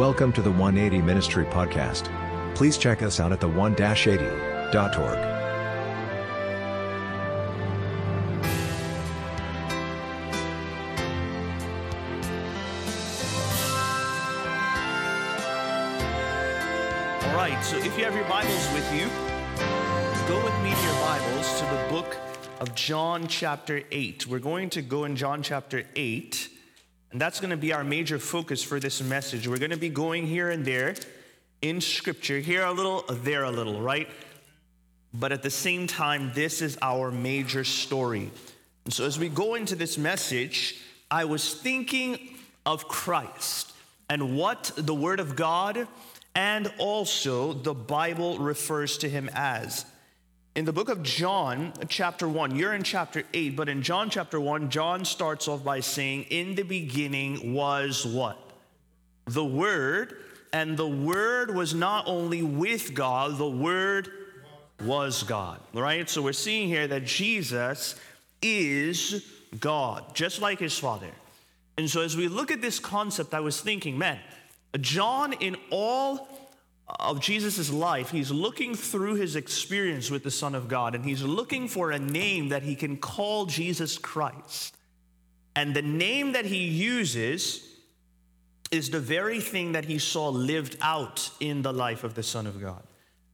Welcome to the 180 Ministry Podcast. Please check us out at the1-80.org. All right, so if you have your Bibles with you, go with me in your Bibles to the book of John, chapter 8. We're going to go in John, chapter 8, and that's going to be our major focus for this message. We're going to be going here and there in Scripture, here a little, there a little, right? But at the same time, this is our major story. And so as we go into this message, I was thinking of Christ and what the Word of God and also the Bible refers to him as. In the book of John, chapter 1, you're in chapter 8, but in John chapter 1, John starts off by saying, In the beginning was what? The Word, and the Word was not only with God, the Word was God, right? So we're seeing here that Jesus is God, just like his Father. And so as we look at this concept, I was thinking, man, John, in all of Jesus' life, he's looking through his experience with the Son of God and he's looking for a name that he can call Jesus Christ. And the name that he uses is the very thing that he saw lived out in the life of the Son of God.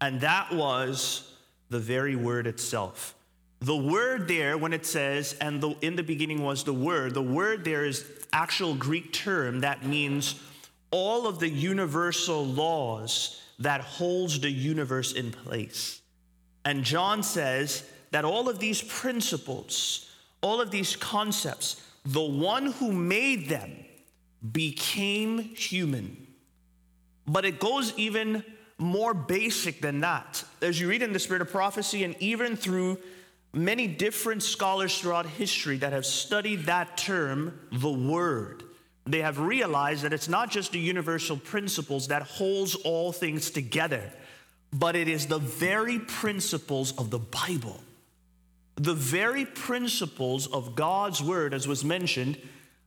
And that was the very word itself. The word there, when it says, and the, in the beginning was the word, the word there is actual Greek term that means all of the universal laws that holds the universe in place. And John says that all of these principles, all of these concepts, the one who made them became human. But it goes even more basic than that. As you read in the Spirit of Prophecy, and even through many different scholars throughout history that have studied that term, the Word, they have realized that it's not just the universal principles that holds all things together, but it is the very principles of the Bible. The very principles of God's word, as was mentioned,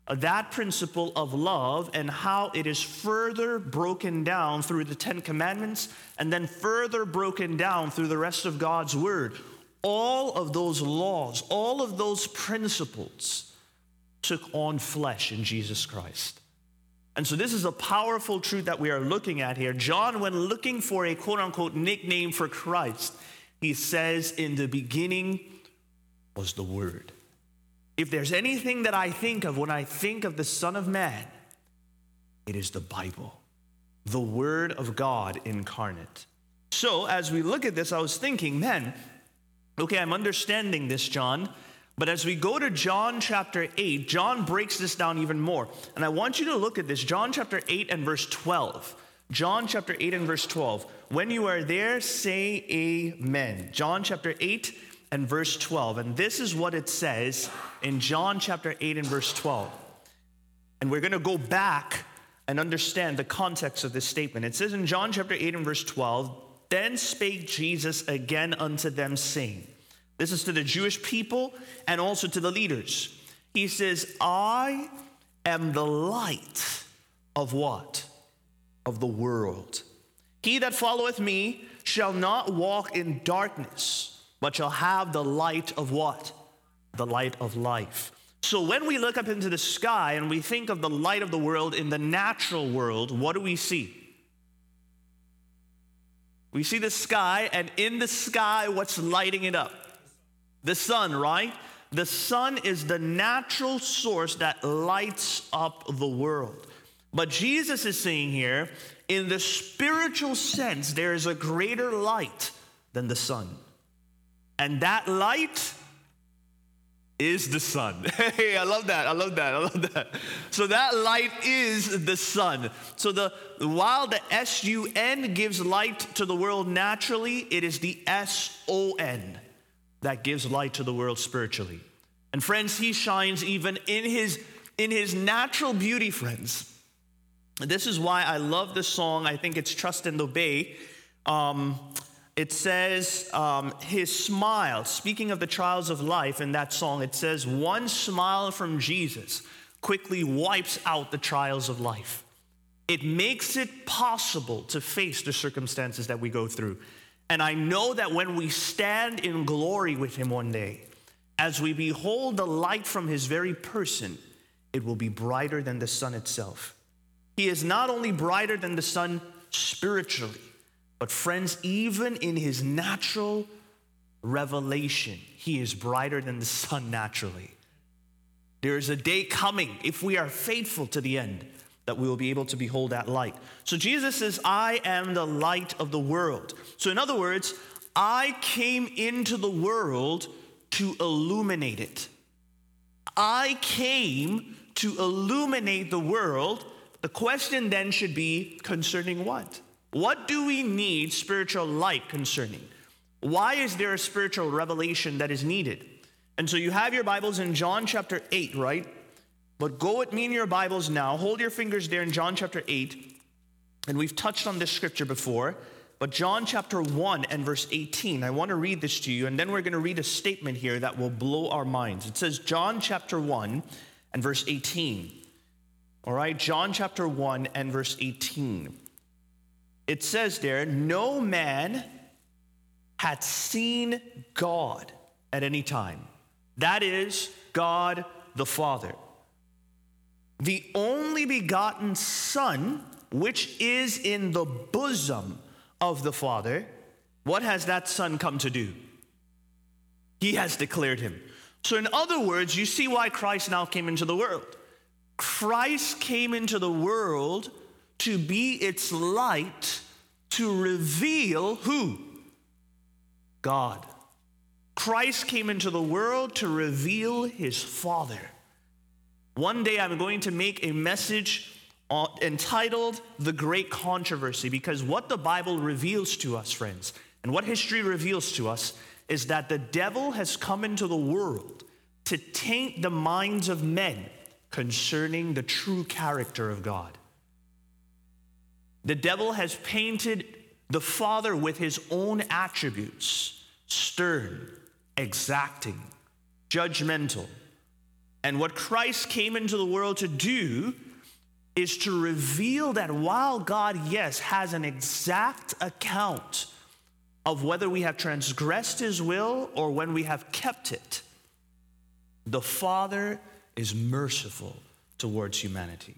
uh, that principle of love and how it is further broken down through the Ten Commandments and then further broken down through the rest of God's word. All of those laws, all of those principles took on flesh in Jesus Christ. And so, this is a powerful truth that we are looking at here. John, when looking for a quote unquote nickname for Christ, he says, In the beginning was the Word. If there's anything that I think of when I think of the Son of Man, it is the Bible, the Word of God incarnate. So, as we look at this, I was thinking, man, okay, I'm understanding this, John. But as we go to John chapter 8, John breaks this down even more. And I want you to look at this John chapter 8 and verse 12. John chapter 8 and verse 12. When you are there, say amen. John chapter 8 and verse 12. And this is what it says in John chapter 8 and verse 12. And we're going to go back and understand the context of this statement. It says in John chapter 8 and verse 12, Then spake Jesus again unto them, saying, this is to the Jewish people and also to the leaders. He says, I am the light of what? Of the world. He that followeth me shall not walk in darkness, but shall have the light of what? The light of life. So when we look up into the sky and we think of the light of the world in the natural world, what do we see? We see the sky, and in the sky, what's lighting it up? The sun, right? The sun is the natural source that lights up the world. But Jesus is saying here, in the spiritual sense, there is a greater light than the sun. And that light is the sun. Hey, I love that. I love that. I love that. So that light is the sun. So the while the S U N gives light to the world naturally, it is the S O N that gives light to the world spiritually. And friends, he shines even in his in his natural beauty, friends. This is why I love the song. I think it's Trust and Obey. Um, it says, um, His smile, speaking of the trials of life in that song, it says, One smile from Jesus quickly wipes out the trials of life. It makes it possible to face the circumstances that we go through. And I know that when we stand in glory with Him one day, as we behold the light from His very person, it will be brighter than the sun itself. He is not only brighter than the sun spiritually, but friends, even in His natural revelation, He is brighter than the sun naturally. There is a day coming, if we are faithful to the end, that we will be able to behold that light. So Jesus says, I am the light of the world. So, in other words, I came into the world to illuminate it. I came to illuminate the world. The question then should be concerning what? What do we need spiritual light concerning? Why is there a spiritual revelation that is needed? And so you have your Bibles in John chapter 8, right? But go with me in your Bibles now. Hold your fingers there in John chapter 8. And we've touched on this scripture before. But John chapter 1 and verse 18, I want to read this to you, and then we're going to read a statement here that will blow our minds. It says, John chapter 1 and verse 18. All right, John chapter 1 and verse 18. It says there, No man had seen God at any time. That is God the Father. The only begotten Son, which is in the bosom of the Father, what has that Son come to do? He has declared him. So, in other words, you see why Christ now came into the world. Christ came into the world to be its light to reveal who? God. Christ came into the world to reveal his Father. One day I'm going to make a message uh, entitled The Great Controversy because what the Bible reveals to us, friends, and what history reveals to us is that the devil has come into the world to taint the minds of men concerning the true character of God. The devil has painted the Father with his own attributes stern, exacting, judgmental. And what Christ came into the world to do is to reveal that while God, yes, has an exact account of whether we have transgressed his will or when we have kept it, the Father is merciful towards humanity.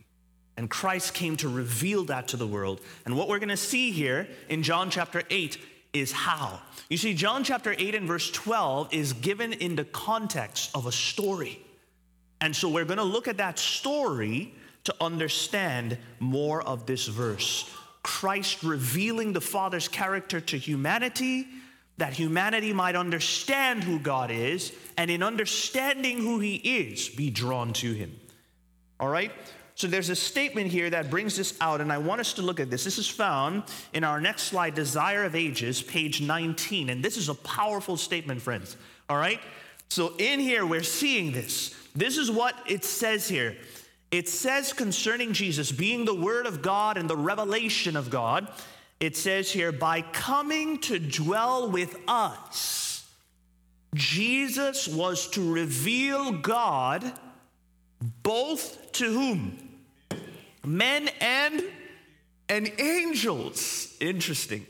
And Christ came to reveal that to the world. And what we're going to see here in John chapter 8 is how. You see, John chapter 8 and verse 12 is given in the context of a story. And so we're going to look at that story to understand more of this verse. Christ revealing the Father's character to humanity, that humanity might understand who God is, and in understanding who He is, be drawn to Him. All right? So there's a statement here that brings this out, and I want us to look at this. This is found in our next slide, Desire of Ages, page 19. And this is a powerful statement, friends. All right? So in here, we're seeing this. This is what it says here. It says concerning Jesus being the Word of God and the revelation of God, it says here, by coming to dwell with us, Jesus was to reveal God both to whom? Men and and angels. Interesting.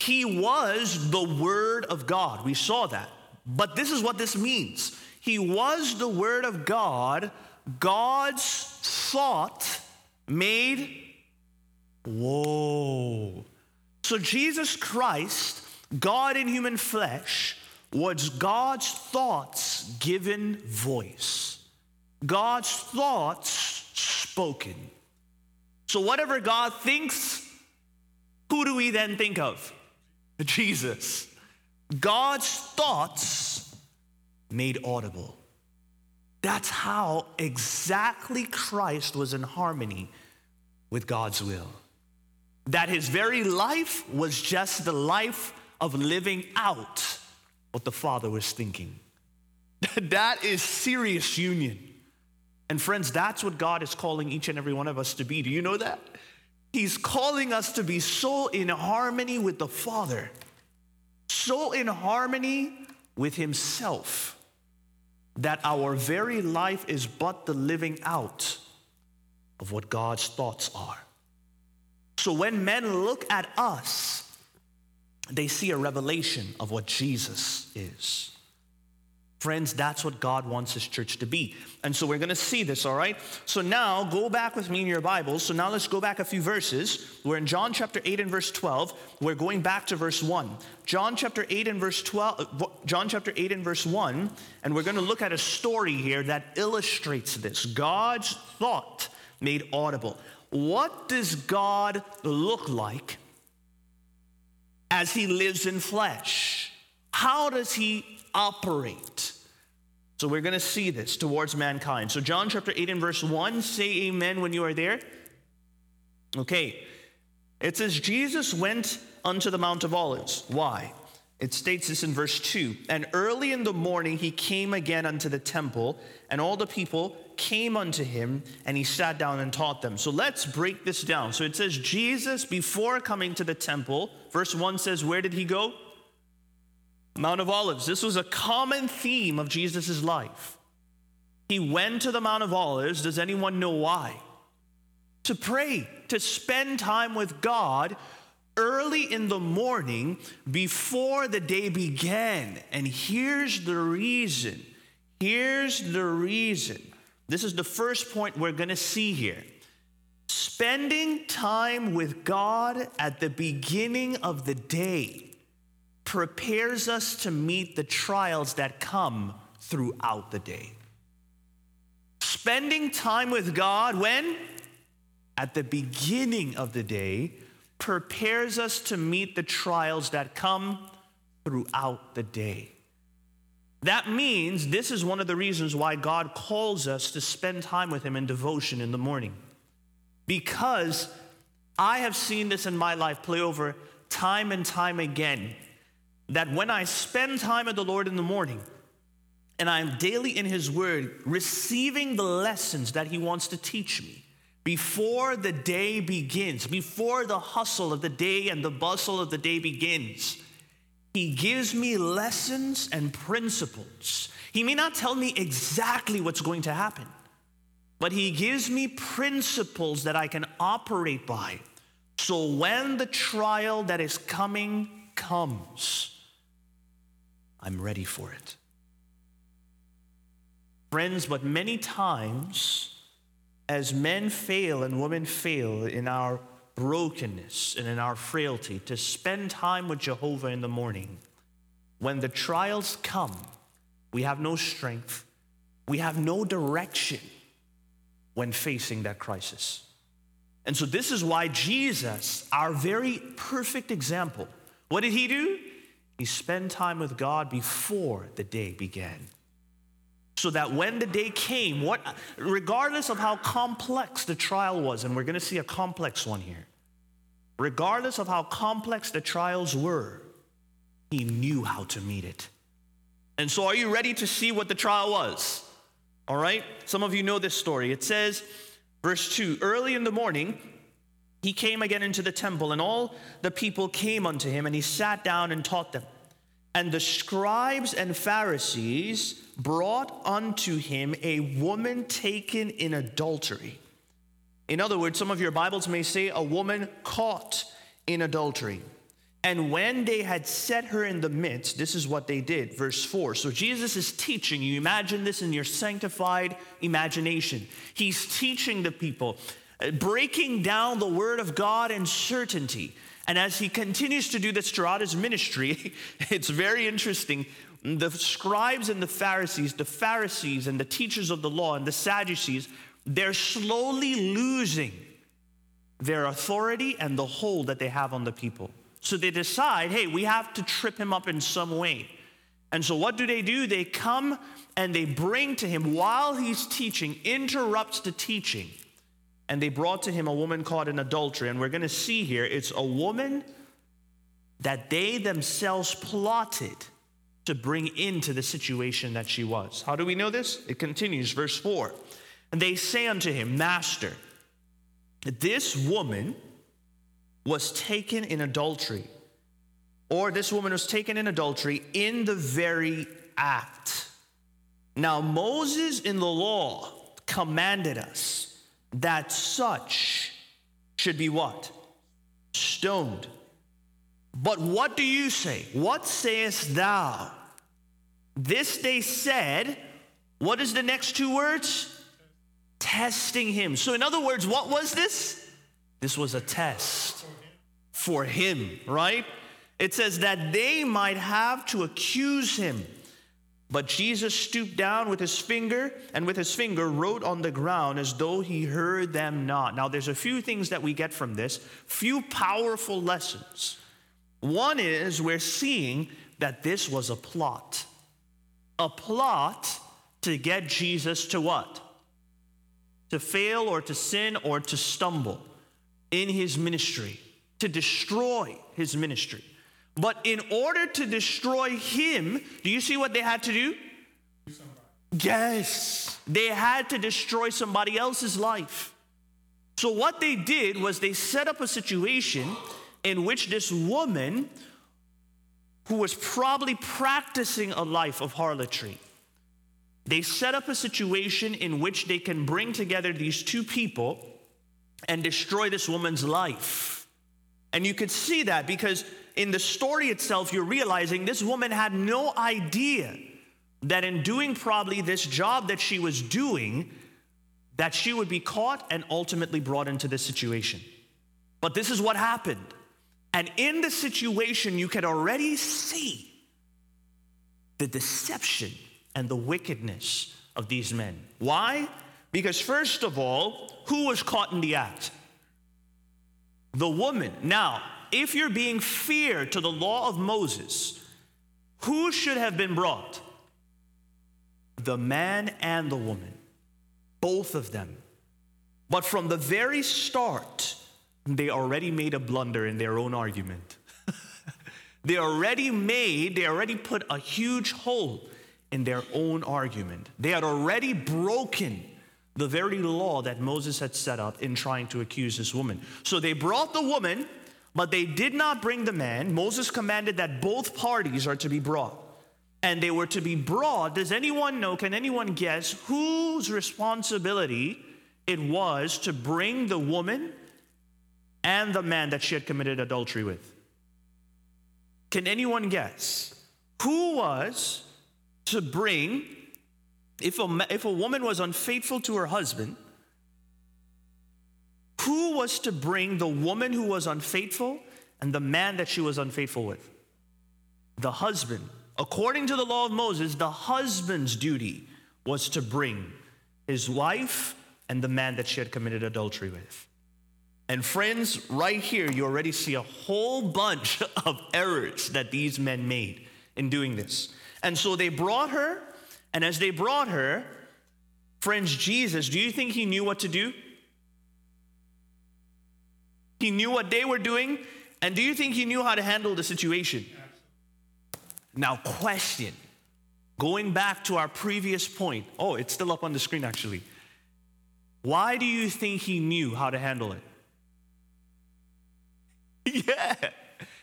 He was the word of God. We saw that. But this is what this means. He was the word of God, God's thought made whoa. So Jesus Christ, God in human flesh, was God's thoughts given voice. God's thoughts spoken. So, whatever God thinks, who do we then think of? Jesus. God's thoughts made audible. That's how exactly Christ was in harmony with God's will. That his very life was just the life of living out what the Father was thinking. that is serious union. And friends, that's what God is calling each and every one of us to be. Do you know that? He's calling us to be so in harmony with the Father, so in harmony with Himself, that our very life is but the living out of what God's thoughts are. So when men look at us, they see a revelation of what Jesus is. Friends, that's what God wants His church to be. And so we're going to see this, all right? So now go back with me in your Bibles. So now let's go back a few verses. We're in John chapter 8 and verse 12. We're going back to verse 1. John chapter 8 and verse 12, uh, John chapter 8 and verse 1. And we're going to look at a story here that illustrates this God's thought made audible. What does God look like as He lives in flesh? How does He operate. So we're going to see this towards mankind. So, John chapter 8 and verse 1, say amen when you are there. Okay. It says, Jesus went unto the Mount of Olives. Why? It states this in verse 2 And early in the morning he came again unto the temple, and all the people came unto him, and he sat down and taught them. So let's break this down. So it says, Jesus, before coming to the temple, verse 1 says, Where did he go? Mount of Olives. This was a common theme of Jesus' life. He went to the Mount of Olives. Does anyone know why? To pray, to spend time with God early in the morning before the day began. And here's the reason. Here's the reason. This is the first point we're going to see here. Spending time with God at the beginning of the day prepares us to meet the trials that come throughout the day. Spending time with God when? At the beginning of the day prepares us to meet the trials that come throughout the day. That means this is one of the reasons why God calls us to spend time with Him in devotion in the morning. Because I have seen this in my life play over time and time again that when I spend time with the Lord in the morning and I'm daily in His Word, receiving the lessons that He wants to teach me before the day begins, before the hustle of the day and the bustle of the day begins, He gives me lessons and principles. He may not tell me exactly what's going to happen, but He gives me principles that I can operate by. So when the trial that is coming comes, I'm ready for it. Friends, but many times, as men fail and women fail in our brokenness and in our frailty, to spend time with Jehovah in the morning, when the trials come, we have no strength, we have no direction when facing that crisis. And so, this is why Jesus, our very perfect example, what did he do? He spent time with God before the day began. So that when the day came, what, regardless of how complex the trial was, and we're going to see a complex one here, regardless of how complex the trials were, he knew how to meet it. And so, are you ready to see what the trial was? All right? Some of you know this story. It says, verse 2 Early in the morning, he came again into the temple, and all the people came unto him, and he sat down and taught them. And the scribes and Pharisees brought unto him a woman taken in adultery. In other words, some of your Bibles may say a woman caught in adultery. And when they had set her in the midst, this is what they did. Verse 4. So Jesus is teaching. You imagine this in your sanctified imagination. He's teaching the people breaking down the word of God in certainty. And as he continues to do this throughout his ministry, it's very interesting. The scribes and the Pharisees, the Pharisees and the teachers of the law and the Sadducees, they're slowly losing their authority and the hold that they have on the people. So they decide, hey, we have to trip him up in some way. And so what do they do? They come and they bring to him while he's teaching, interrupts the teaching and they brought to him a woman caught in adultery. And we're going to see here it's a woman that they themselves plotted to bring into the situation that she was. How do we know this? It continues, verse 4. And they say unto him, Master, this woman was taken in adultery, or this woman was taken in adultery in the very act. Now, Moses in the law commanded us that such should be what? stoned. But what do you say? What sayest thou? This they said. What is the next two words? Testing him. So, in other words, what was this? This was a test for him, right? It says that they might have to accuse him. But Jesus stooped down with his finger and with his finger wrote on the ground as though he heard them not. Now, there's a few things that we get from this, few powerful lessons. One is we're seeing that this was a plot, a plot to get Jesus to what? To fail or to sin or to stumble in his ministry, to destroy his ministry. But in order to destroy him, do you see what they had to do? Yes, they had to destroy somebody else's life. So, what they did was they set up a situation in which this woman, who was probably practicing a life of harlotry, they set up a situation in which they can bring together these two people and destroy this woman's life. And you could see that because in the story itself, you're realizing this woman had no idea that in doing probably this job that she was doing, that she would be caught and ultimately brought into this situation. But this is what happened. And in the situation, you can already see the deception and the wickedness of these men. Why? Because, first of all, who was caught in the act? The woman. Now, if you're being fair to the law of Moses, who should have been brought? The man and the woman, both of them. But from the very start, they already made a blunder in their own argument. they already made, they already put a huge hole in their own argument. They had already broken the very law that Moses had set up in trying to accuse this woman. So they brought the woman but they did not bring the man. Moses commanded that both parties are to be brought. And they were to be brought. Does anyone know, can anyone guess whose responsibility it was to bring the woman and the man that she had committed adultery with? Can anyone guess? Who was to bring, if a, if a woman was unfaithful to her husband, who was to bring the woman who was unfaithful and the man that she was unfaithful with? The husband. According to the law of Moses, the husband's duty was to bring his wife and the man that she had committed adultery with. And friends, right here, you already see a whole bunch of errors that these men made in doing this. And so they brought her, and as they brought her, friends, Jesus, do you think he knew what to do? He knew what they were doing. And do you think he knew how to handle the situation? Now, question. Going back to our previous point. Oh, it's still up on the screen actually. Why do you think he knew how to handle it? yeah.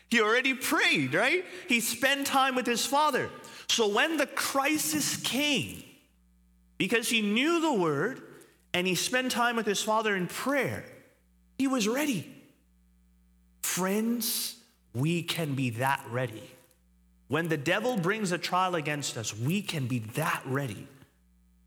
He already prayed, right? He spent time with his father. So when the crisis came, because he knew the word and he spent time with his father in prayer, he was ready. Friends, we can be that ready. When the devil brings a trial against us, we can be that ready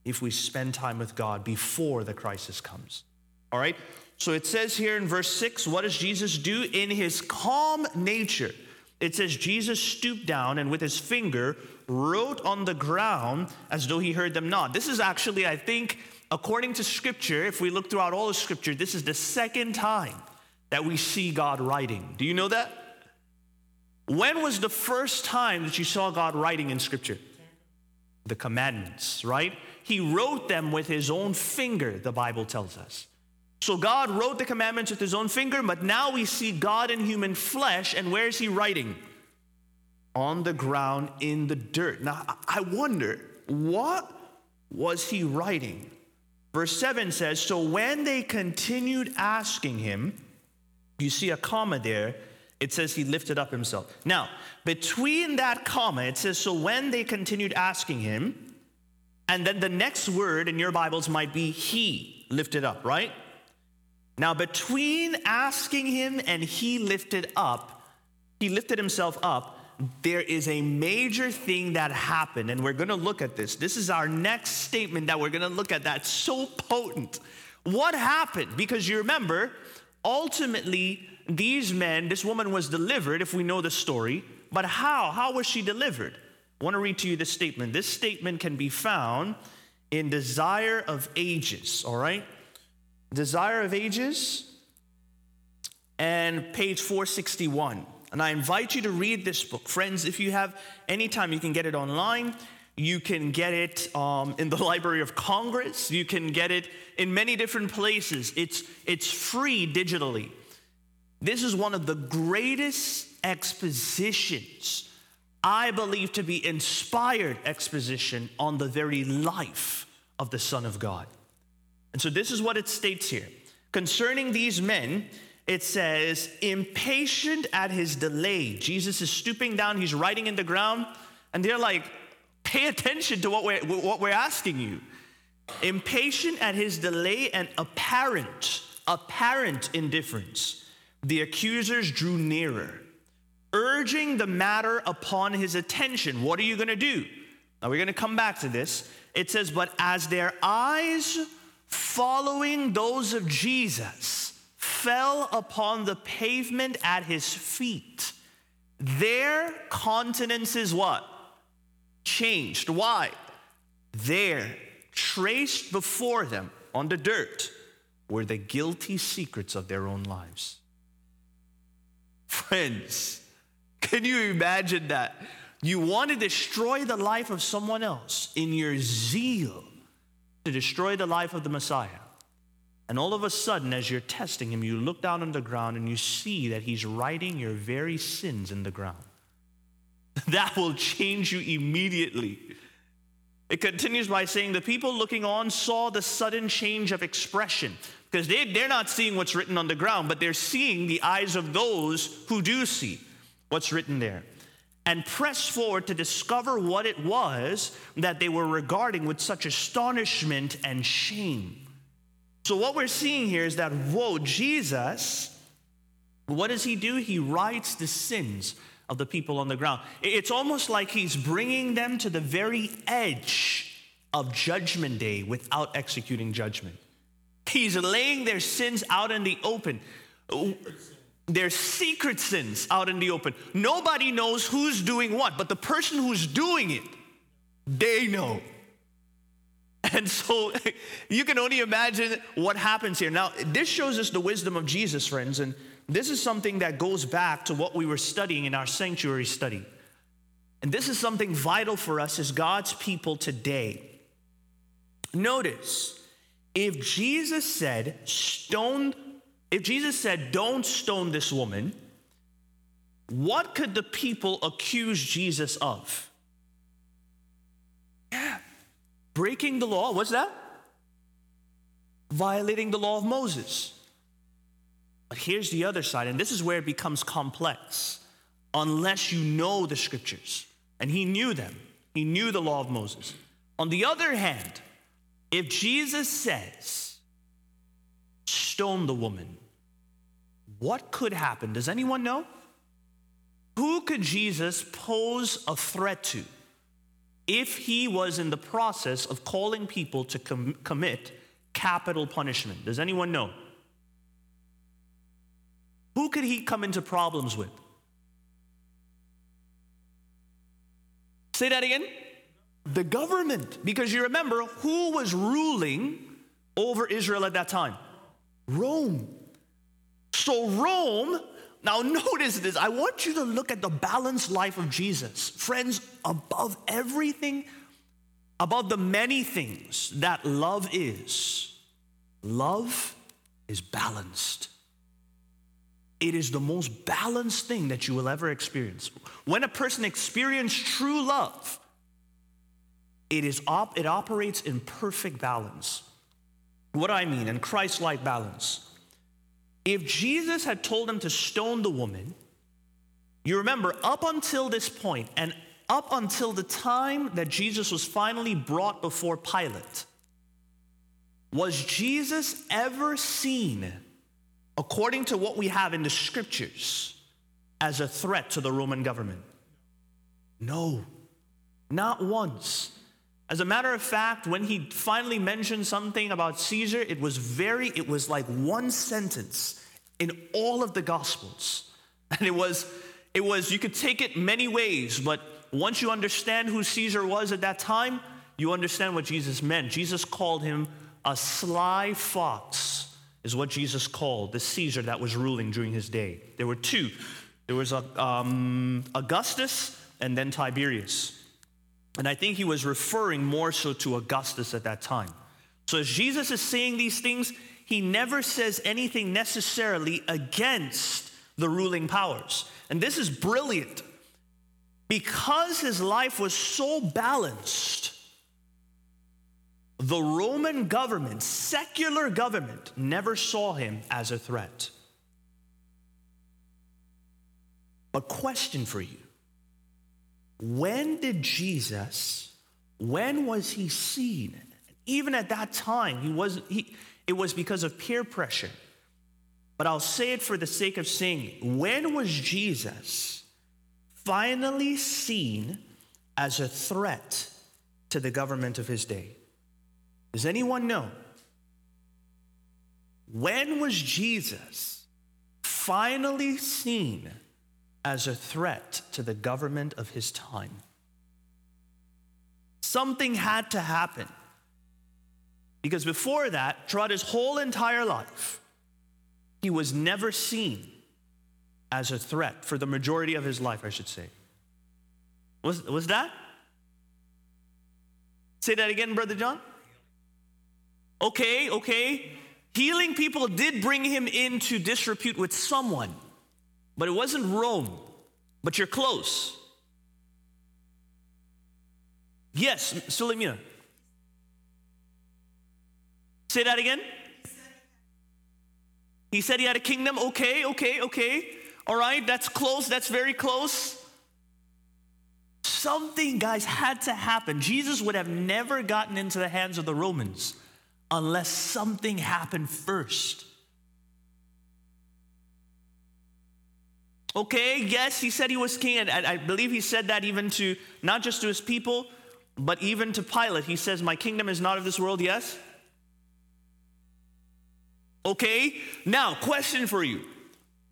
if we spend time with God before the crisis comes. All right? So it says here in verse 6, what does Jesus do? In his calm nature, it says, Jesus stooped down and with his finger wrote on the ground as though he heard them not. This is actually, I think, according to scripture, if we look throughout all the scripture, this is the second time that we see God writing. Do you know that? When was the first time that you saw God writing in Scripture? The commandments, right? He wrote them with his own finger, the Bible tells us. So God wrote the commandments with his own finger, but now we see God in human flesh, and where is he writing? On the ground in the dirt. Now, I wonder, what was he writing? Verse 7 says So when they continued asking him, you see a comma there. It says he lifted up himself. Now, between that comma, it says, so when they continued asking him, and then the next word in your Bibles might be he lifted up, right? Now, between asking him and he lifted up, he lifted himself up, there is a major thing that happened, and we're gonna look at this. This is our next statement that we're gonna look at that's so potent. What happened? Because you remember, ultimately, these men, this woman was delivered, if we know the story, but how? How was she delivered? I wanna read to you this statement. This statement can be found in Desire of Ages, all right? Desire of Ages and page 461. And I invite you to read this book. Friends, if you have any time, you can get it online. You can get it um, in the Library of Congress. You can get it in many different places. It's, it's free digitally. This is one of the greatest expositions, I believe, to be inspired exposition on the very life of the Son of God. And so this is what it states here. Concerning these men, it says, impatient at his delay. Jesus is stooping down, he's writing in the ground, and they're like, pay attention to what we're, what we're asking you. Impatient at his delay and apparent, apparent indifference. The accusers drew nearer, urging the matter upon his attention. What are you going to do? Now we're going to come back to this. It says, but as their eyes following those of Jesus, fell upon the pavement at his feet. Their countenances what? Changed. Why? There, traced before them on the dirt, were the guilty secrets of their own lives. Friends, can you imagine that? You want to destroy the life of someone else in your zeal to destroy the life of the Messiah. And all of a sudden, as you're testing him, you look down on the ground and you see that he's writing your very sins in the ground. That will change you immediately. It continues by saying, The people looking on saw the sudden change of expression because they, they're not seeing what's written on the ground, but they're seeing the eyes of those who do see what's written there and press forward to discover what it was that they were regarding with such astonishment and shame. So, what we're seeing here is that, whoa, Jesus, what does he do? He writes the sins of the people on the ground. It's almost like he's bringing them to the very edge of judgment day without executing judgment. He's laying their sins out in the open their secret sins out in the open. Nobody knows who's doing what, but the person who's doing it, they know. And so you can only imagine what happens here. Now, this shows us the wisdom of Jesus, friends, and this is something that goes back to what we were studying in our sanctuary study. And this is something vital for us as God's people today. Notice, if Jesus said, stone if Jesus said, Don't stone this woman, what could the people accuse Jesus of? Yeah, breaking the law. What's that? Violating the law of Moses. But here's the other side, and this is where it becomes complex. Unless you know the scriptures, and he knew them, he knew the law of Moses. On the other hand, if Jesus says, stone the woman, what could happen? Does anyone know? Who could Jesus pose a threat to if he was in the process of calling people to com- commit capital punishment? Does anyone know? Who could he come into problems with? Say that again. The government. Because you remember who was ruling over Israel at that time? Rome. So, Rome, now notice this. I want you to look at the balanced life of Jesus. Friends, above everything, above the many things that love is, love is balanced. It is the most balanced thing that you will ever experience. When a person experiences true love, it, is op- it operates in perfect balance. What do I mean? In Christ like balance. If Jesus had told them to stone the woman, you remember, up until this point, and up until the time that Jesus was finally brought before Pilate, was Jesus ever seen according to what we have in the scriptures, as a threat to the Roman government? No, not once. As a matter of fact, when he finally mentioned something about Caesar, it was very, it was like one sentence in all of the Gospels. And it was, it was, you could take it many ways, but once you understand who Caesar was at that time, you understand what Jesus meant. Jesus called him a sly fox, is what Jesus called the Caesar that was ruling during his day. There were two there was um, Augustus and then Tiberius. And I think he was referring more so to Augustus at that time. So as Jesus is saying these things, he never says anything necessarily against the ruling powers. And this is brilliant. Because his life was so balanced, the Roman government, secular government, never saw him as a threat. A question for you When did Jesus, when was he seen? Even at that time, he was, he, it was because of peer pressure. But I'll say it for the sake of saying it. When was Jesus finally seen as a threat to the government of his day? Does anyone know? When was Jesus finally seen as a threat to the government of his time. Something had to happen. Because before that, throughout his whole entire life, he was never seen as a threat for the majority of his life, I should say. Was, was that? Say that again, Brother John. Okay, okay. Healing people did bring him into disrepute with someone. But it wasn't Rome, but you're close. Yes, Sulemina. Say that again. He said he had a kingdom. Okay, okay, okay. All right, that's close. That's very close. Something, guys, had to happen. Jesus would have never gotten into the hands of the Romans unless something happened first. Okay, yes, he said he was king, and I believe he said that even to not just to his people, but even to Pilate. He says, My kingdom is not of this world, yes? Okay, now, question for you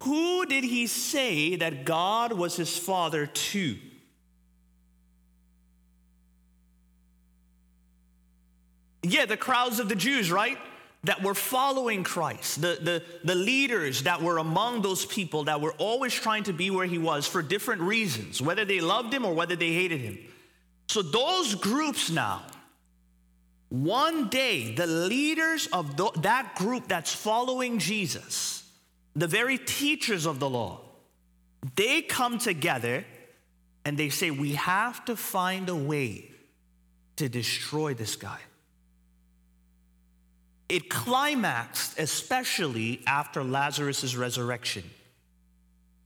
Who did he say that God was his father to? Yeah, the crowds of the Jews, right? that were following Christ, the, the, the leaders that were among those people that were always trying to be where he was for different reasons, whether they loved him or whether they hated him. So, those groups now, one day, the leaders of the, that group that's following Jesus, the very teachers of the law, they come together and they say, We have to find a way to destroy this guy. It climaxed especially after Lazarus' resurrection.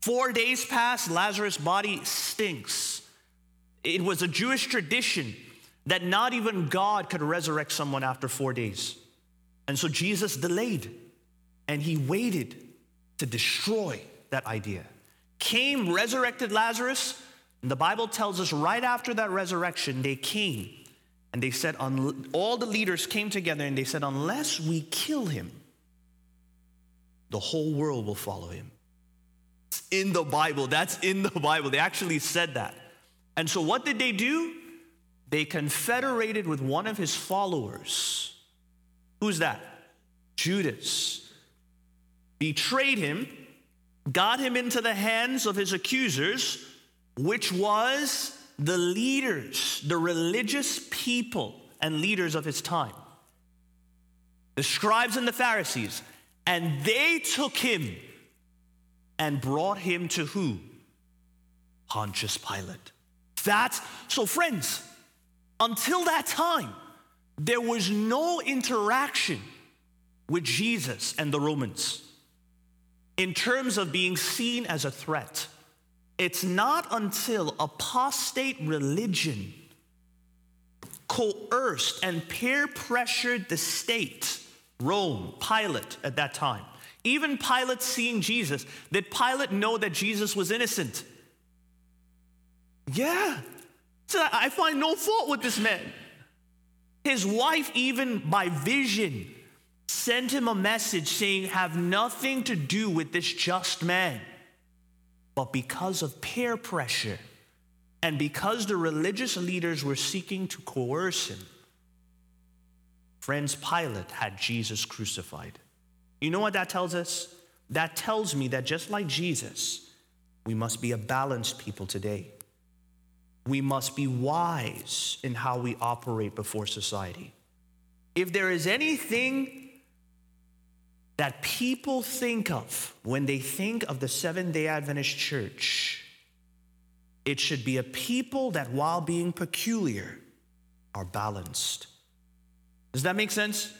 Four days passed, Lazarus' body stinks. It was a Jewish tradition that not even God could resurrect someone after four days. And so Jesus delayed and he waited to destroy that idea. Came, resurrected Lazarus, and the Bible tells us right after that resurrection, they came and they said, all the leaders came together and they said, unless we kill him, the whole world will follow him. It's in the Bible. That's in the Bible. They actually said that. And so what did they do? They confederated with one of his followers. Who's that? Judas. Betrayed him, got him into the hands of his accusers, which was the leaders, the religious people and leaders of his time, the scribes and the Pharisees, and they took him and brought him to who? Pontius Pilate. That's so, friends, until that time, there was no interaction with Jesus and the Romans in terms of being seen as a threat. It's not until apostate religion coerced and peer pressured the state, Rome, Pilate at that time. Even Pilate seeing Jesus, did Pilate know that Jesus was innocent? Yeah. So I find no fault with this man. His wife, even by vision, sent him a message saying, Have nothing to do with this just man. But because of peer pressure and because the religious leaders were seeking to coerce him, friends, Pilate had Jesus crucified. You know what that tells us? That tells me that just like Jesus, we must be a balanced people today. We must be wise in how we operate before society. If there is anything that people think of when they think of the Seventh day Adventist church, it should be a people that, while being peculiar, are balanced. Does that make sense?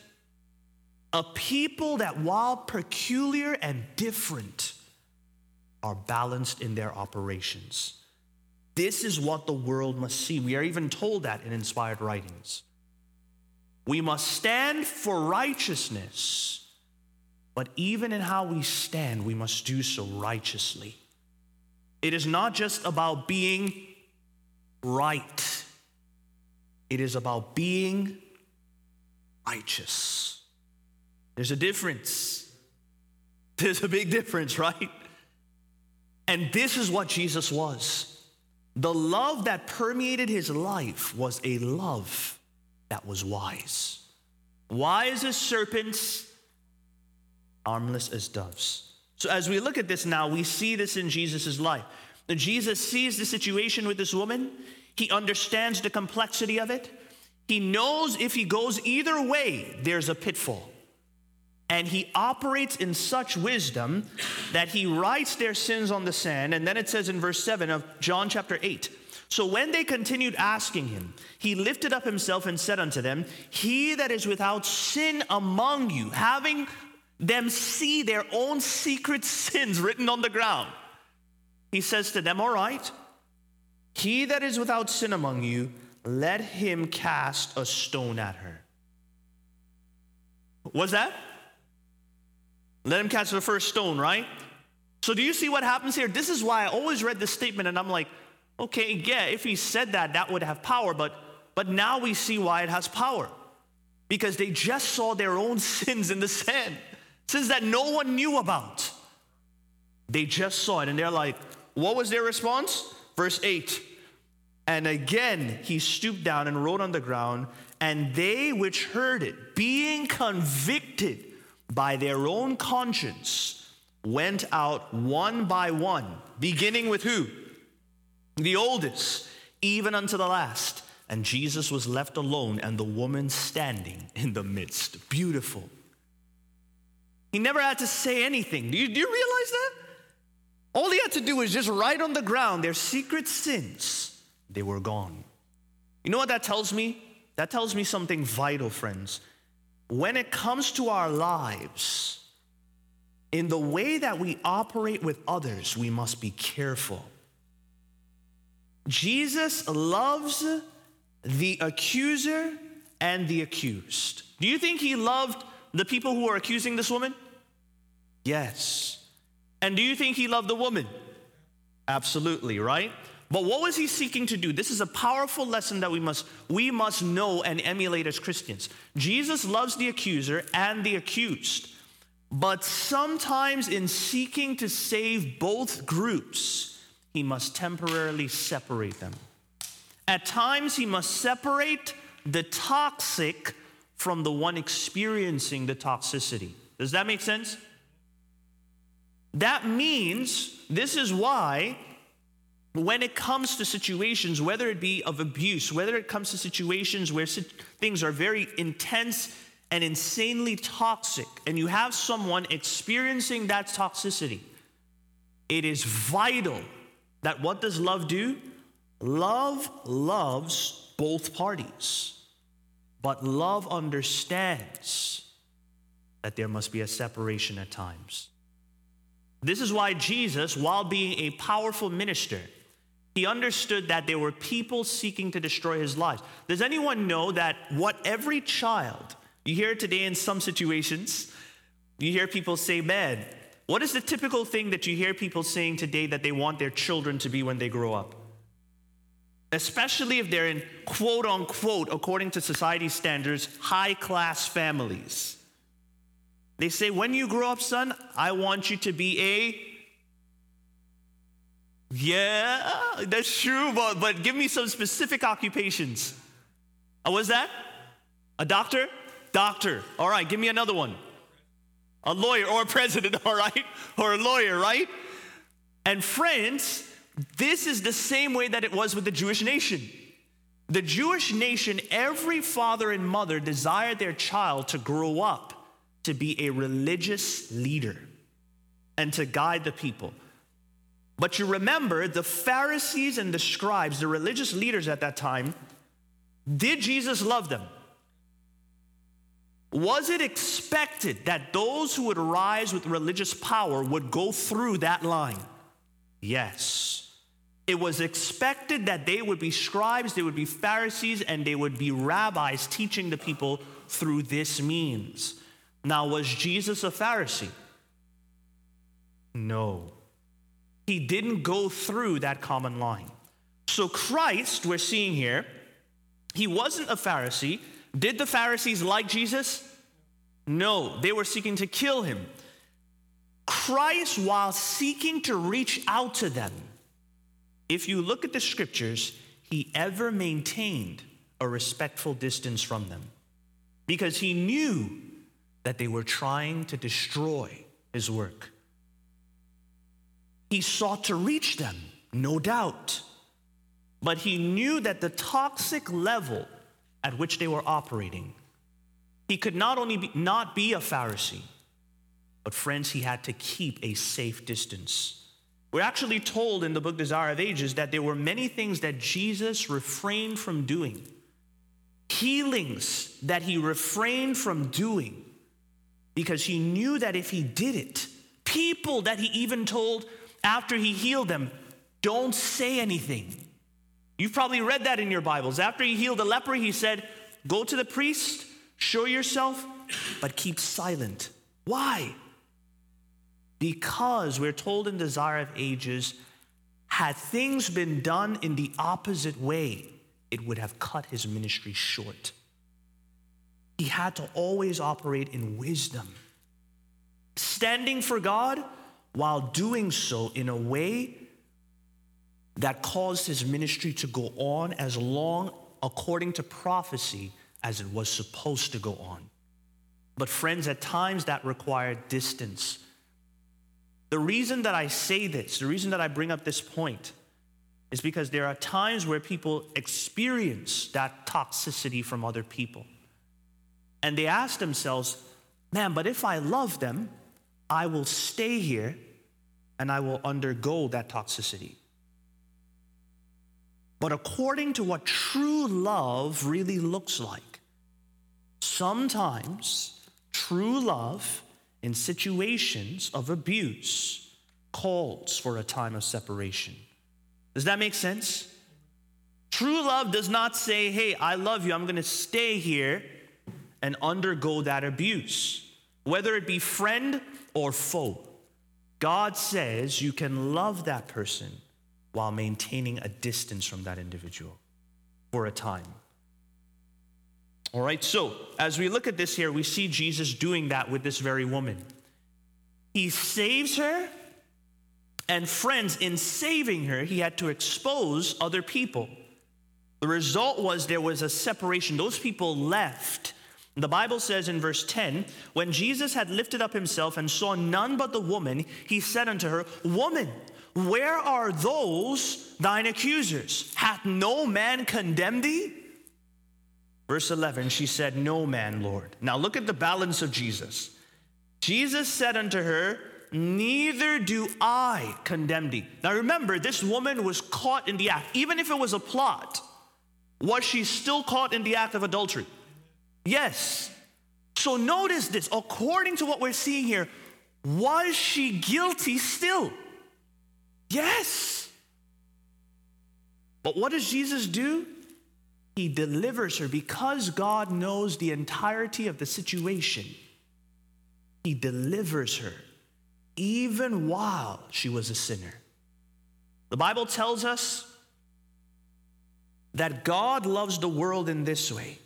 A people that, while peculiar and different, are balanced in their operations. This is what the world must see. We are even told that in inspired writings. We must stand for righteousness, but even in how we stand, we must do so righteously. It is not just about being right, it is about being righteous. There's a difference. There's a big difference, right? And this is what Jesus was. The love that permeated his life was a love that was wise. Wise as serpents, harmless as doves. So, as we look at this now, we see this in Jesus' life. Jesus sees the situation with this woman, he understands the complexity of it. He knows if he goes either way, there's a pitfall. And he operates in such wisdom that he writes their sins on the sand. And then it says in verse 7 of John chapter 8 So when they continued asking him, he lifted up himself and said unto them, He that is without sin among you, having them see their own secret sins written on the ground, he says to them, All right, he that is without sin among you, let him cast a stone at her. What's that? Let him cast the first stone, right? So, do you see what happens here? This is why I always read this statement and I'm like, okay, yeah, if he said that, that would have power, but, but now we see why it has power. Because they just saw their own sins in the sand, sins that no one knew about. They just saw it and they're like, what was their response? Verse 8 And again he stooped down and wrote on the ground, and they which heard it, being convicted, by their own conscience went out one by one, beginning with who? The oldest, even unto the last. And Jesus was left alone, and the woman standing in the midst. Beautiful. He never had to say anything. Do you, do you realize that? All he had to do was just write on the ground their secret sins. They were gone. You know what that tells me? That tells me something vital, friends when it comes to our lives, in the way that we operate with others, we must be careful. Jesus loves the accuser and the accused. Do you think he loved the people who are accusing this woman? Yes. And do you think he loved the woman? Absolutely, right? But what was he seeking to do? This is a powerful lesson that we must, we must know and emulate as Christians. Jesus loves the accuser and the accused. But sometimes, in seeking to save both groups, he must temporarily separate them. At times, he must separate the toxic from the one experiencing the toxicity. Does that make sense? That means this is why when it comes to situations, whether it be of abuse, whether it comes to situations where things are very intense and insanely toxic, and you have someone experiencing that toxicity, it is vital that what does love do? Love loves both parties, but love understands that there must be a separation at times. This is why Jesus, while being a powerful minister, he understood that there were people seeking to destroy his life. Does anyone know that what every child, you hear today in some situations, You hear people say, man, what is the typical thing that you hear people saying today that they want their children to be when they grow up? Especially if they're in quote unquote, according to society standards, high class families. They say, when you grow up, son, I want you to be a yeah, that's true, but, but give me some specific occupations. Uh, what was that? A doctor? Doctor. All right, give me another one. A lawyer or a president, all right? Or a lawyer, right? And friends, this is the same way that it was with the Jewish nation. The Jewish nation, every father and mother desired their child to grow up to be a religious leader and to guide the people. But you remember the Pharisees and the scribes, the religious leaders at that time, did Jesus love them? Was it expected that those who would rise with religious power would go through that line? Yes. It was expected that they would be scribes, they would be Pharisees, and they would be rabbis teaching the people through this means. Now, was Jesus a Pharisee? No he didn't go through that common line. So, Christ, we're seeing here, he wasn't a Pharisee. Did the Pharisees like Jesus? No, they were seeking to kill him. Christ, while seeking to reach out to them, if you look at the scriptures, he ever maintained a respectful distance from them because he knew that they were trying to destroy his work. He sought to reach them, no doubt. But he knew that the toxic level at which they were operating, he could not only be, not be a Pharisee, but friends, he had to keep a safe distance. We're actually told in the book Desire of Ages that there were many things that Jesus refrained from doing, healings that he refrained from doing, because he knew that if he did it, people that he even told after he healed them, don't say anything. You've probably read that in your Bibles. After he healed the leper, he said, Go to the priest, show yourself, but keep silent. Why? Because we're told in Desire of Ages, had things been done in the opposite way, it would have cut his ministry short. He had to always operate in wisdom. Standing for God, while doing so in a way that caused his ministry to go on as long according to prophecy as it was supposed to go on. But, friends, at times that required distance. The reason that I say this, the reason that I bring up this point, is because there are times where people experience that toxicity from other people. And they ask themselves, man, but if I love them, I will stay here and I will undergo that toxicity. But according to what true love really looks like, sometimes true love in situations of abuse calls for a time of separation. Does that make sense? True love does not say, hey, I love you, I'm gonna stay here and undergo that abuse whether it be friend or foe. God says you can love that person while maintaining a distance from that individual for a time. All right, so as we look at this here, we see Jesus doing that with this very woman. He saves her, and friends, in saving her, he had to expose other people. The result was there was a separation. Those people left the Bible says in verse 10 when Jesus had lifted up himself and saw none but the woman, he said unto her, Woman, where are those thine accusers? Hath no man condemned thee? Verse 11, she said, No man, Lord. Now look at the balance of Jesus. Jesus said unto her, Neither do I condemn thee. Now remember, this woman was caught in the act. Even if it was a plot, was she still caught in the act of adultery? Yes. So notice this according to what we're seeing here, was she guilty still? Yes. But what does Jesus do? He delivers her because God knows the entirety of the situation. he delivers her even while she was a sinner. The Bible tells us that God loves the world in this way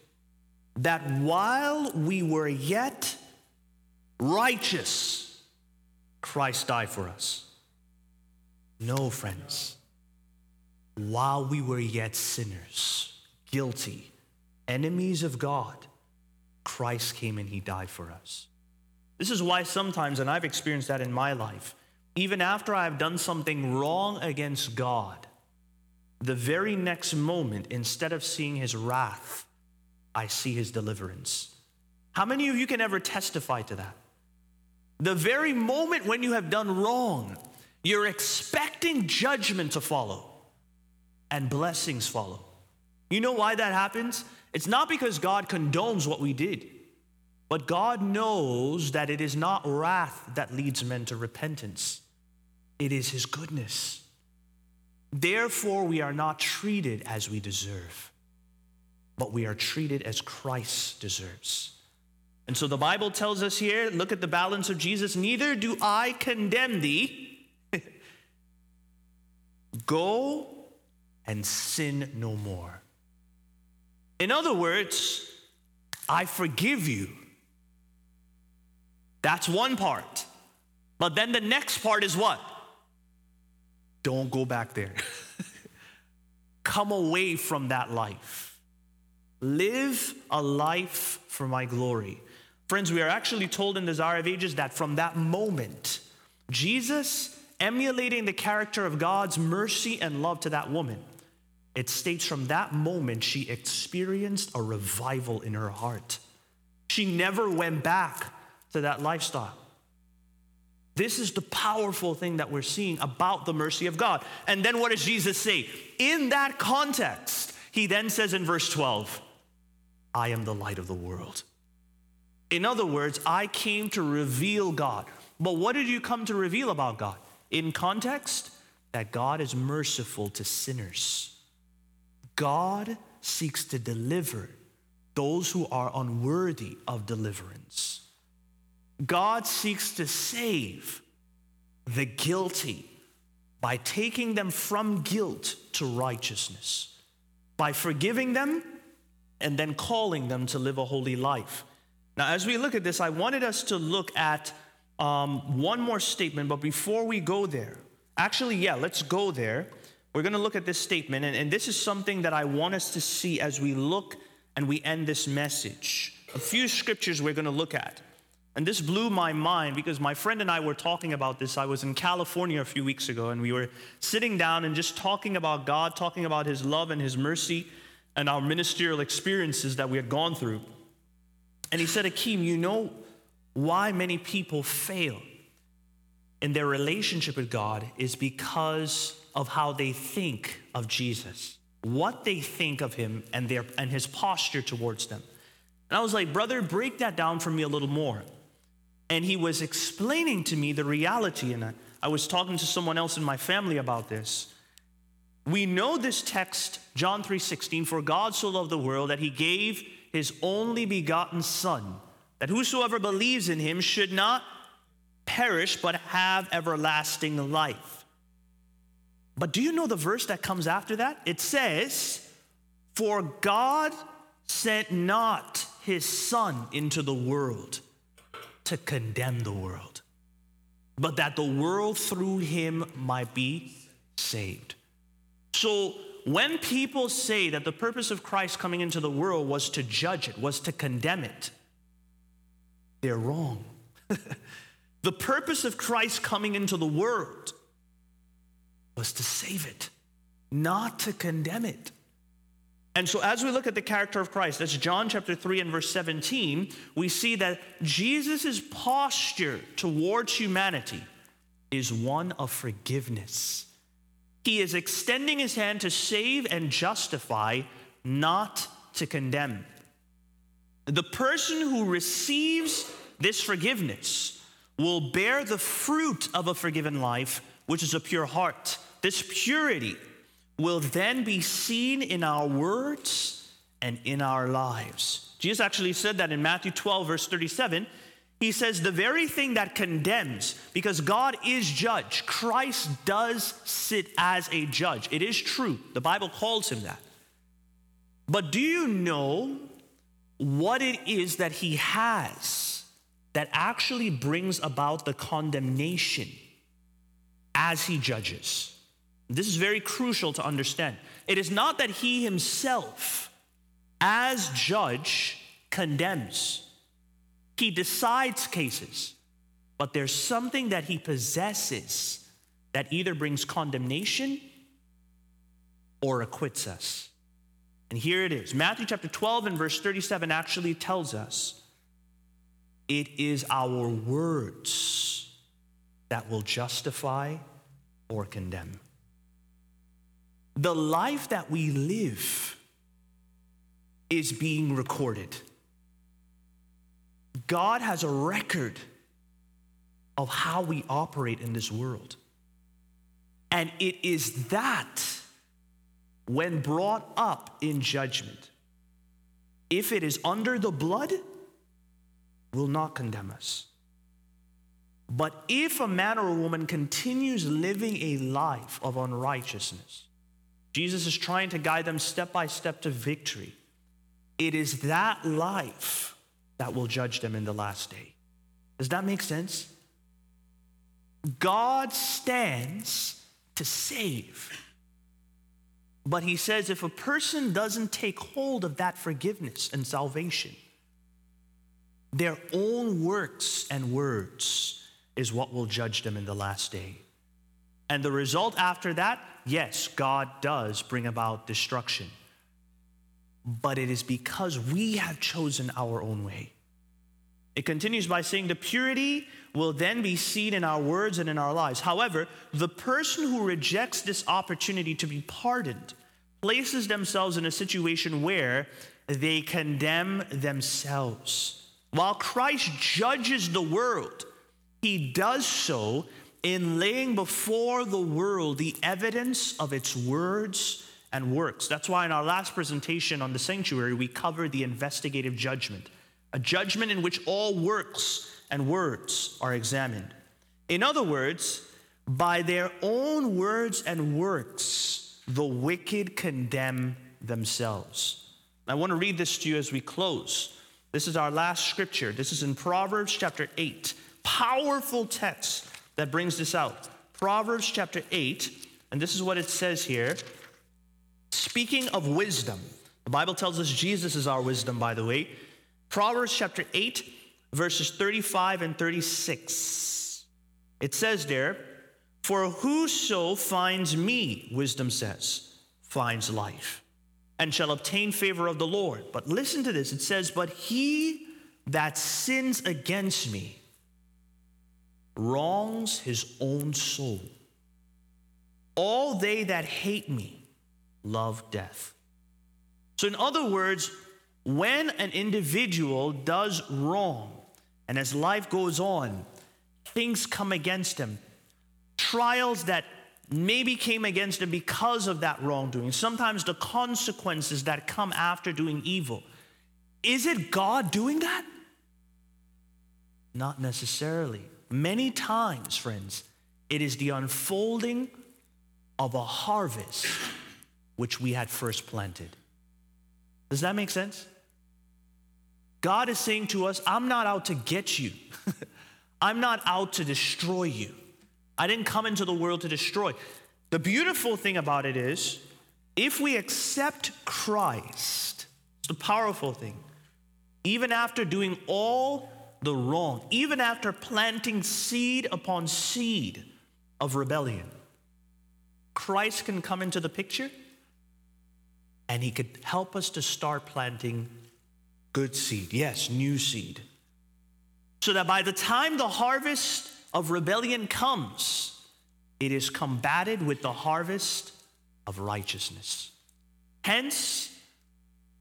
that while we were yet righteous, Christ died for us. No, friends. While we were yet sinners, guilty, enemies of God, Christ came and he died for us. This is why sometimes, and I've experienced that in my life, even after I've done something wrong against God, the very next moment, instead of seeing his wrath, I see his deliverance. How many of you can ever testify to that? The very moment when you have done wrong, you're expecting judgment to follow and blessings follow. You know why that happens? It's not because God condones what we did, but God knows that it is not wrath that leads men to repentance, it is His goodness. Therefore, we are not treated as we deserve, but we are treated as Christ deserves. And so the Bible tells us here look at the balance of Jesus. Neither do I condemn thee. Go and sin no more. In other words, I forgive you. That's one part. But then the next part is what? Don't go back there. Come away from that life. Live a life for my glory. Friends, we are actually told in the Desire of Ages that from that moment, Jesus, emulating the character of God's mercy and love to that woman, it states from that moment she experienced a revival in her heart. She never went back to that lifestyle. This is the powerful thing that we're seeing about the mercy of God. And then what does Jesus say? In that context, he then says in verse 12, I am the light of the world. In other words, I came to reveal God. But what did you come to reveal about God? In context, that God is merciful to sinners. God seeks to deliver those who are unworthy of deliverance. God seeks to save the guilty by taking them from guilt to righteousness, by forgiving them and then calling them to live a holy life. Now, as we look at this, I wanted us to look at um, one more statement, but before we go there, actually, yeah, let's go there. We're going to look at this statement, and, and this is something that I want us to see as we look and we end this message. A few scriptures we're going to look at. And this blew my mind because my friend and I were talking about this. I was in California a few weeks ago, and we were sitting down and just talking about God, talking about His love and His mercy and our ministerial experiences that we had gone through. And he said, Akeem, you know why many people fail in their relationship with God is because of how they think of Jesus, what they think of him and, their, and his posture towards them. And I was like, brother, break that down for me a little more. And he was explaining to me the reality, and I, I was talking to someone else in my family about this. We know this text, John 3:16, for God so loved the world that he gave his only begotten Son, that whosoever believes in him should not perish but have everlasting life. But do you know the verse that comes after that? It says, For God sent not his Son into the world to condemn the world, but that the world through him might be saved. So when people say that the purpose of Christ coming into the world was to judge it, was to condemn it, they're wrong. the purpose of Christ coming into the world was to save it, not to condemn it. And so, as we look at the character of Christ, that's John chapter 3 and verse 17, we see that Jesus' posture towards humanity is one of forgiveness he is extending his hand to save and justify, not to condemn. The person who receives this forgiveness will bear the fruit of a forgiven life, which is a pure heart. This purity will then be seen in our words and in our lives. Jesus actually said that in Matthew 12, verse 37. He says the very thing that condemns, because God is judge, Christ does sit as a judge. It is true. The Bible calls him that. But do you know what it is that he has that actually brings about the condemnation as he judges? This is very crucial to understand. It is not that he himself, as judge, condemns. He decides cases, but there's something that he possesses that either brings condemnation or acquits us. And here it is Matthew chapter 12 and verse 37 actually tells us it is our words that will justify or condemn. The life that we live is being recorded. God has a record of how we operate in this world. And it is that, when brought up in judgment, if it is under the blood, will not condemn us. But if a man or a woman continues living a life of unrighteousness, Jesus is trying to guide them step by step to victory. It is that life that will judge them in the last day. Does that make sense? God stands to save. But he says if a person doesn't take hold of that forgiveness and salvation, their own works and words is what will judge them in the last day. And the result after that, yes, God does bring about destruction but it is because we have chosen our own way. It continues by saying the purity will then be seen in our words and in our lives. However, the person who rejects this opportunity to be pardoned places themselves in a situation where they condemn themselves. While Christ judges the world, he does so in laying before the world the evidence of its words and works. That's why in our last presentation on the sanctuary, we covered the investigative judgment, a judgment in which all works and words are examined. In other words, by their own words and works, the wicked condemn themselves. I want to read this to you as we close. This is our last scripture. This is in Proverbs chapter 8. Powerful text that brings this out. Proverbs chapter 8, and this is what it says here Speaking of wisdom, the Bible tells us Jesus is our wisdom, by the way. Proverbs chapter 8, verses 35 and 36. It says there, For whoso finds me, wisdom says, finds life, and shall obtain favor of the Lord. But listen to this it says, But he that sins against me wrongs his own soul. All they that hate me, love death. So, in other words, when an individual does wrong, and as life goes on, things come against him, trials that maybe came against him because of that wrongdoing, sometimes the consequences that come after doing evil. Is it God doing that? Not necessarily. Many times, friends, it is the unfolding of a harvest which we had first planted. Does that make sense? God is saying to us, I'm not out to get you. I'm not out to destroy you. I didn't come into the world to destroy. The beautiful thing about it is, if we accept Christ, it's the powerful thing. Even after doing all the wrong, even after planting seed upon seed of rebellion, Christ can come into the picture and He could help us to start planting good seed. Yes, new seed. So that by the time the harvest of rebellion comes, it is combated with the harvest of righteousness. Hence,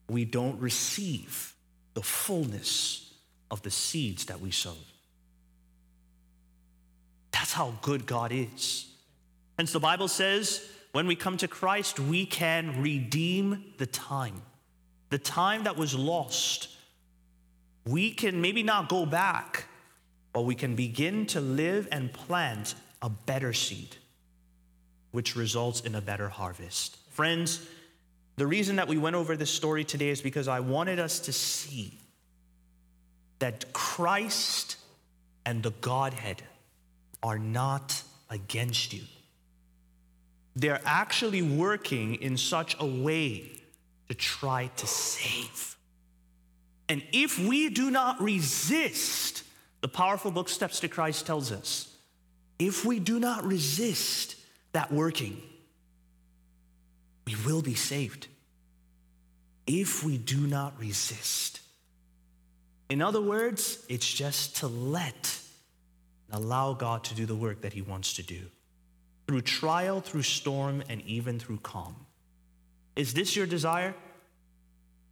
we don't receive the fullness of the seeds that we sow. That's how good God is. Hence, the Bible says, when we come to Christ, we can redeem the time, the time that was lost. We can maybe not go back, but we can begin to live and plant a better seed, which results in a better harvest. Friends, the reason that we went over this story today is because I wanted us to see that Christ and the Godhead are not against you. They're actually working in such a way to try to save. And if we do not resist, the powerful book Steps to Christ tells us, if we do not resist that working, we will be saved. If we do not resist. In other words, it's just to let and allow God to do the work that He wants to do through trial, through storm, and even through calm. Is this your desire?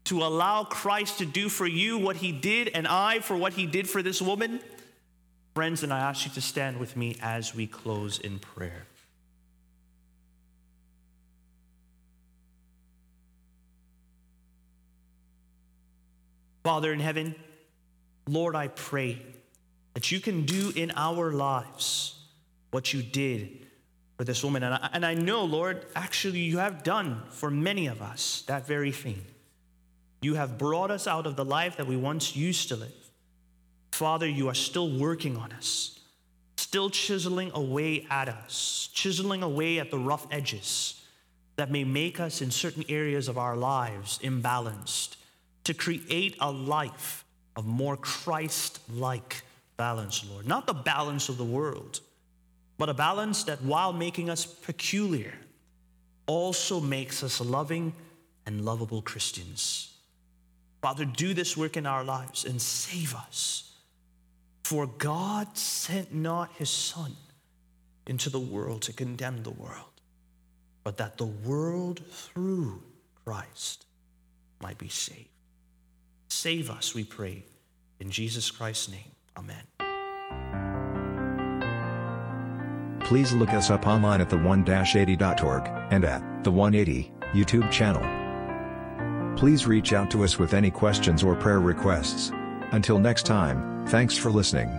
To allow Christ to do for you what he did and I for what he did for this woman? Friends, and I ask you to stand with me as we close in prayer. Father in heaven, Lord, I pray that you can do in our lives what you did for this woman. And I, and I know, Lord, actually, you have done for many of us that very thing. You have brought us out of the life that we once used to live. Father, you are still working on us, still chiseling away at us, chiseling away at the rough edges that may make us in certain areas of our lives imbalanced to create a life of more Christ like balance, Lord. Not the balance of the world but a balance that, while making us peculiar, also makes us loving and lovable Christians. Father, do this work in our lives and save us. For God sent not his Son into the world to condemn the world, but that the world through Christ might be saved. Save us, we pray, in Jesus Christ's name. Amen. Please look us up online at the1-80.org and at the 180 YouTube channel. Please reach out to us with any questions or prayer requests. Until next time, thanks for listening.